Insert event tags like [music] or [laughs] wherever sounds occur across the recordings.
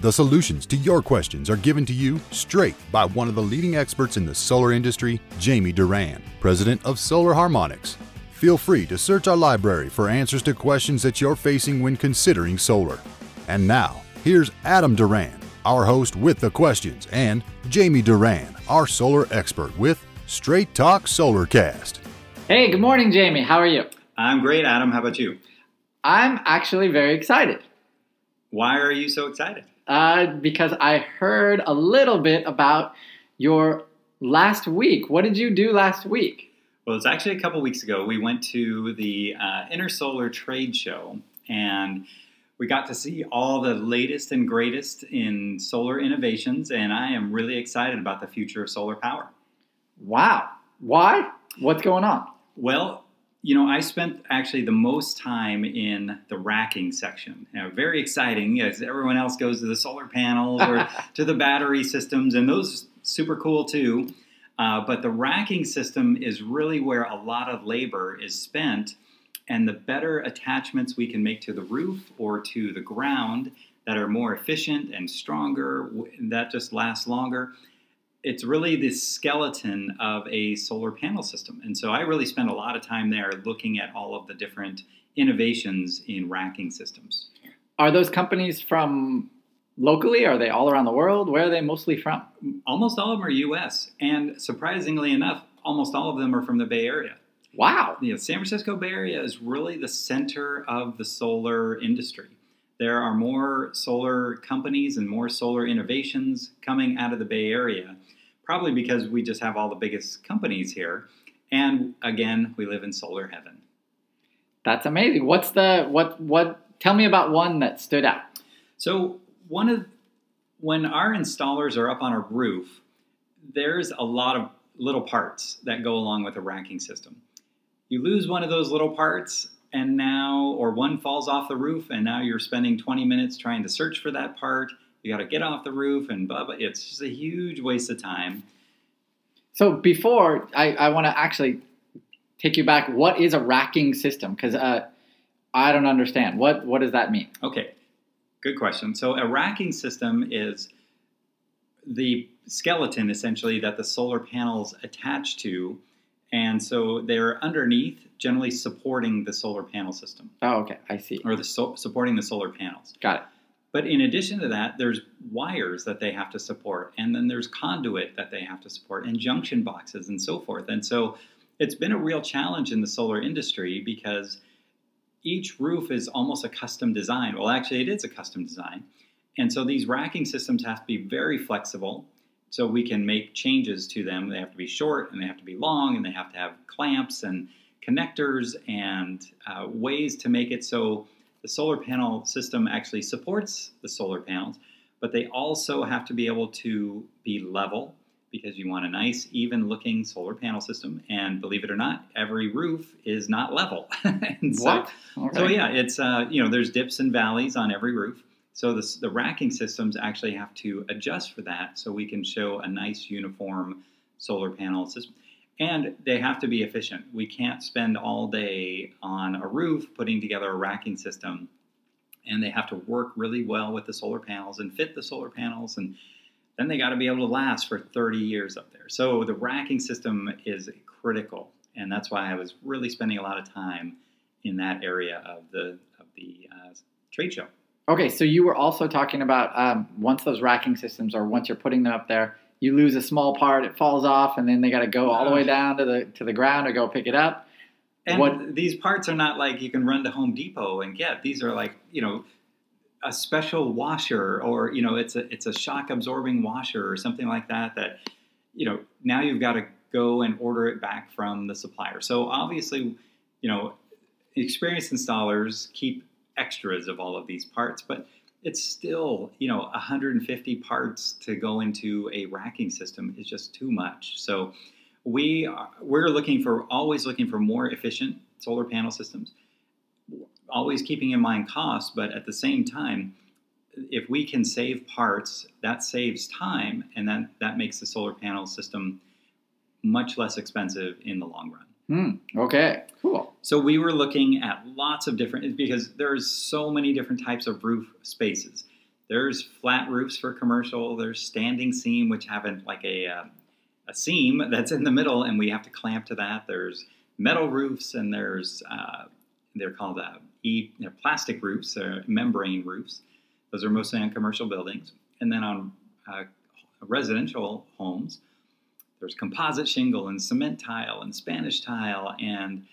The solutions to your questions are given to you straight by one of the leading experts in the solar industry, Jamie Duran, president of Solar Harmonics. Feel free to search our library for answers to questions that you're facing when considering solar. And now, here's Adam Duran, our host with the questions, and Jamie Duran, our solar expert with Straight Talk Solarcast. Hey, good morning, Jamie. How are you? I'm great, Adam. How about you? I'm actually very excited. Why are you so excited? Uh, because I heard a little bit about your last week. What did you do last week? Well, it's actually a couple weeks ago. We went to the uh, Intersolar Trade Show and we got to see all the latest and greatest in solar innovations, and I am really excited about the future of solar power. Wow. Why? What's going on? Well, you know, I spent actually the most time in the racking section. Very exciting as everyone else goes to the solar panels or [laughs] to the battery systems, and those super cool too. Uh, but the racking system is really where a lot of labor is spent, and the better attachments we can make to the roof or to the ground that are more efficient and stronger, that just lasts longer it's really the skeleton of a solar panel system. And so I really spend a lot of time there looking at all of the different innovations in racking systems. Are those companies from locally? Are they all around the world? Where are they mostly from? Almost all of them are US. And surprisingly enough, almost all of them are from the Bay Area. Wow. The San Francisco Bay Area is really the center of the solar industry. There are more solar companies and more solar innovations coming out of the Bay Area probably because we just have all the biggest companies here. And again, we live in solar heaven. That's amazing. What's the what what tell me about one that stood out. So, one of when our installers are up on a roof, there's a lot of little parts that go along with a racking system. You lose one of those little parts and now or one falls off the roof and now you're spending 20 minutes trying to search for that part you got to get off the roof and blah, blah. It's just a huge waste of time. So before I, I want to actually take you back, what is a racking system? Because uh, I don't understand. What what does that mean? Okay, good question. So a racking system is the skeleton essentially that the solar panels attach to, and so they're underneath, generally supporting the solar panel system. Oh, okay, I see. Or the so- supporting the solar panels. Got it. But in addition to that, there's wires that they have to support, and then there's conduit that they have to support, and junction boxes, and so forth. And so it's been a real challenge in the solar industry because each roof is almost a custom design. Well, actually, it is a custom design. And so these racking systems have to be very flexible. So we can make changes to them. They have to be short and they have to be long and they have to have clamps and connectors and uh, ways to make it so the solar panel system actually supports the solar panels, but they also have to be able to be level because you want a nice, even looking solar panel system. And believe it or not, every roof is not level. [laughs] so, what? Okay. So, yeah, it's, uh, you know, there's dips and valleys on every roof. So this, the racking systems actually have to adjust for that so we can show a nice uniform solar panel system and they have to be efficient. We can't spend all day on a roof putting together a racking system, and they have to work really well with the solar panels and fit the solar panels, and then they got to be able to last for 30 years up there. So the racking system is critical, and that's why I was really spending a lot of time in that area of the of the uh, trade show. Okay, so you were also talking about um, once those racking systems, or once you're putting them up there, you lose a small part, it falls off, and then they got to go all the way down to the to the ground to go pick it up. And what, these parts are not like you can run to Home Depot and get. These are like you know a special washer, or you know it's a it's a shock absorbing washer or something like that. That you know now you've got to go and order it back from the supplier. So obviously, you know, experienced installers keep extras of all of these parts, but it's still you know 150 parts to go into a racking system is just too much so we are, we're looking for always looking for more efficient solar panel systems, always keeping in mind cost, but at the same time, if we can save parts, that saves time, and then that makes the solar panel system much less expensive in the long run. Hmm. Okay. Cool. So we were looking at lots of different because there's so many different types of roof spaces. There's flat roofs for commercial. There's standing seam, which have like a uh, a seam that's in the middle, and we have to clamp to that. There's metal roofs, and there's uh, they're called uh, e plastic roofs, or membrane roofs. Those are mostly on commercial buildings, and then on uh, residential homes, there's composite shingle and cement tile and Spanish tile and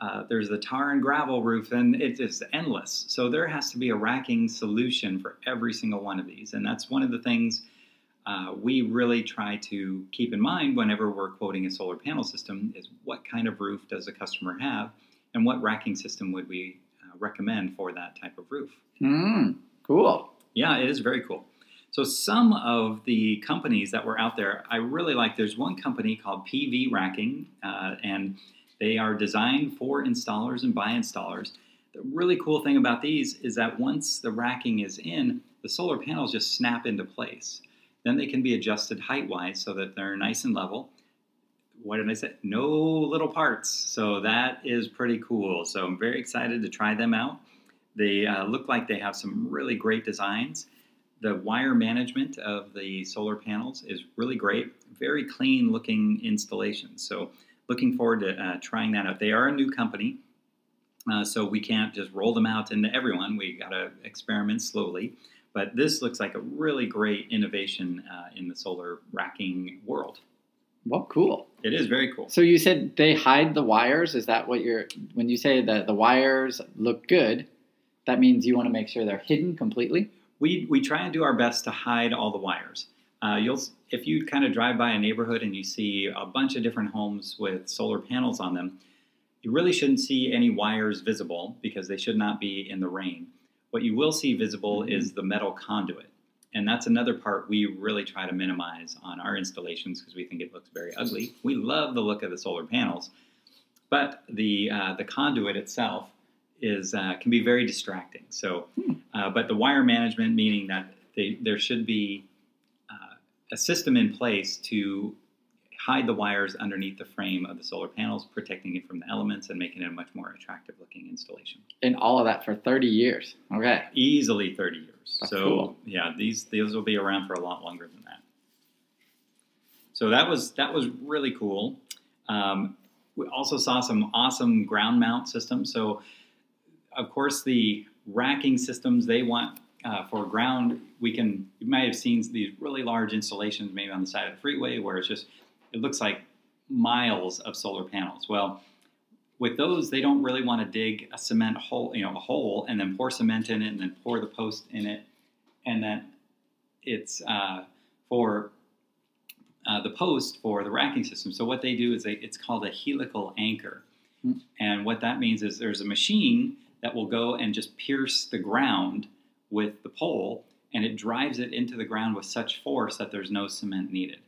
uh, there's the tar and gravel roof, and it's just endless. So there has to be a racking solution for every single one of these, and that's one of the things uh, we really try to keep in mind whenever we're quoting a solar panel system: is what kind of roof does the customer have, and what racking system would we uh, recommend for that type of roof? Hmm. Cool. Yeah, it is very cool. So some of the companies that were out there, I really like. There's one company called PV Racking, uh, and they are designed for installers and by installers. The really cool thing about these is that once the racking is in, the solar panels just snap into place. Then they can be adjusted height wise so that they're nice and level. What did I say? No little parts. So that is pretty cool. So I'm very excited to try them out. They uh, look like they have some really great designs. The wire management of the solar panels is really great. Very clean looking installation. So looking forward to uh, trying that out. They are a new company, uh, so we can't just roll them out into everyone. We got to experiment slowly. But this looks like a really great innovation uh, in the solar racking world. Well, cool. It is very cool. So you said they hide the wires. Is that what you're when you say that the wires look good? That means you want to make sure they're hidden completely. We we try and do our best to hide all the wires. Uh, you'll if you kind of drive by a neighborhood and you see a bunch of different homes with solar panels on them, you really shouldn't see any wires visible because they should not be in the rain. What you will see visible mm-hmm. is the metal conduit. And that's another part we really try to minimize on our installations because we think it looks very ugly. We love the look of the solar panels, but the uh, the conduit itself is uh, can be very distracting. So, hmm. uh, but the wire management, meaning that they, there should be a system in place to hide the wires underneath the frame of the solar panels, protecting it from the elements and making it a much more attractive looking installation. And all of that for 30 years. Okay. Easily 30 years. That's so cool. yeah, these these will be around for a lot longer than that. So that was that was really cool. Um, we also saw some awesome ground mount systems. So of course the racking systems they want uh, for ground, we can, you might have seen these really large installations maybe on the side of the freeway where it's just, it looks like miles of solar panels. Well, with those, they don't really want to dig a cement hole, you know, a hole and then pour cement in it and then pour the post in it. And then it's uh, for uh, the post for the racking system. So what they do is they, it's called a helical anchor. Mm-hmm. And what that means is there's a machine that will go and just pierce the ground with the pole and it drives it into the ground with such force that there's no cement needed.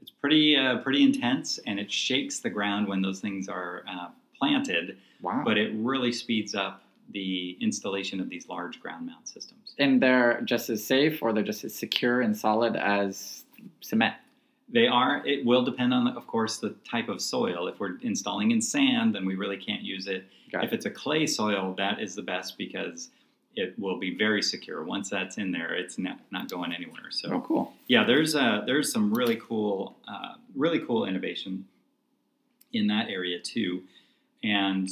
It's pretty uh, pretty intense and it shakes the ground when those things are uh, planted. Wow. But it really speeds up the installation of these large ground mount systems. And they're just as safe or they're just as secure and solid as cement. They are. It will depend on, of course, the type of soil. If we're installing in sand, then we really can't use it. Got if it's a clay soil, that is the best because it will be very secure. Once that's in there, it's not, not going anywhere. So, oh, cool. Yeah, there's uh, there's some really cool, uh, really cool innovation in that area too. And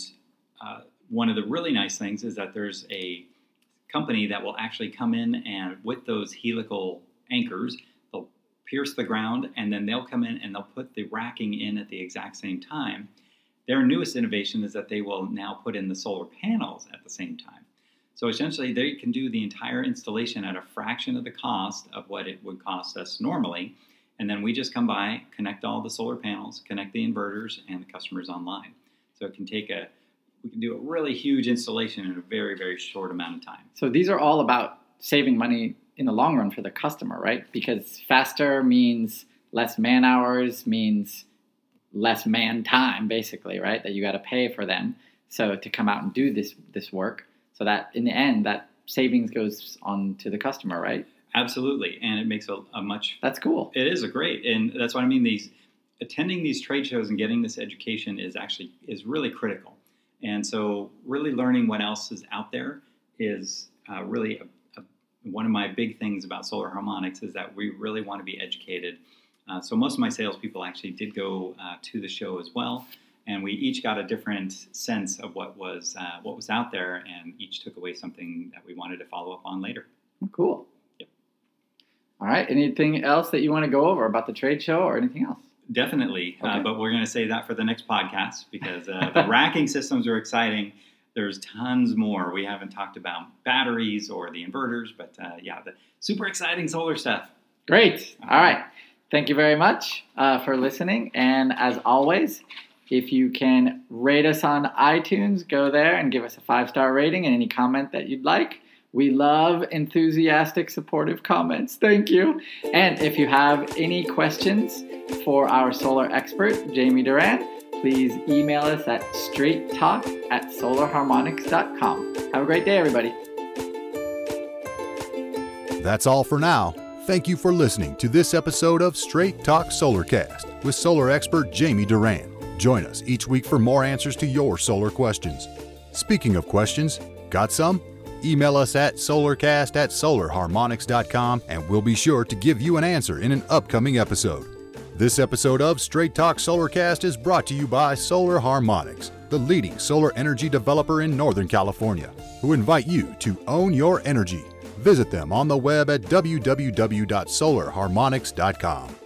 uh, one of the really nice things is that there's a company that will actually come in and with those helical anchors, pierce the ground and then they'll come in and they'll put the racking in at the exact same time. Their newest innovation is that they will now put in the solar panels at the same time. So essentially, they can do the entire installation at a fraction of the cost of what it would cost us normally. And then we just come by, connect all the solar panels, connect the inverters, and the customer's online. So it can take a, we can do a really huge installation in a very, very short amount of time. So these are all about saving money in the long run for the customer, right? Because faster means less man hours, means less man time, basically, right? That you got to pay for them. So to come out and do this this work, so that in the end, that savings goes on to the customer, right? Absolutely, and it makes a, a much. That's cool. It is a great, and that's what I mean. These attending these trade shows and getting this education is actually is really critical. And so, really learning what else is out there is uh, really a, a, one of my big things about Solar Harmonics is that we really want to be educated. Uh, so most of my salespeople actually did go uh, to the show as well, and we each got a different sense of what was uh, what was out there, and each took away something that we wanted to follow up on later. Cool. Yep. All right. Anything else that you want to go over about the trade show or anything else? Definitely, uh, okay. but we're going to say that for the next podcast because uh, the racking [laughs] systems are exciting. There's tons more. We haven't talked about batteries or the inverters, but uh, yeah, the super exciting solar stuff. Great. All right. Thank you very much uh, for listening. And as always, if you can rate us on iTunes, go there and give us a five star rating and any comment that you'd like. We love enthusiastic, supportive comments. Thank you. And if you have any questions for our solar expert, Jamie Duran, please email us at straighttalk at solarharmonics.com. Have a great day, everybody. That's all for now. Thank you for listening to this episode of Straight Talk Solarcast with solar expert Jamie Duran. Join us each week for more answers to your solar questions. Speaking of questions, got some? Email us at solarcast at solarharmonics.com and we'll be sure to give you an answer in an upcoming episode. This episode of Straight Talk Solarcast is brought to you by Solar Harmonics, the leading solar energy developer in Northern California, who invite you to own your energy. Visit them on the web at www.solarharmonics.com.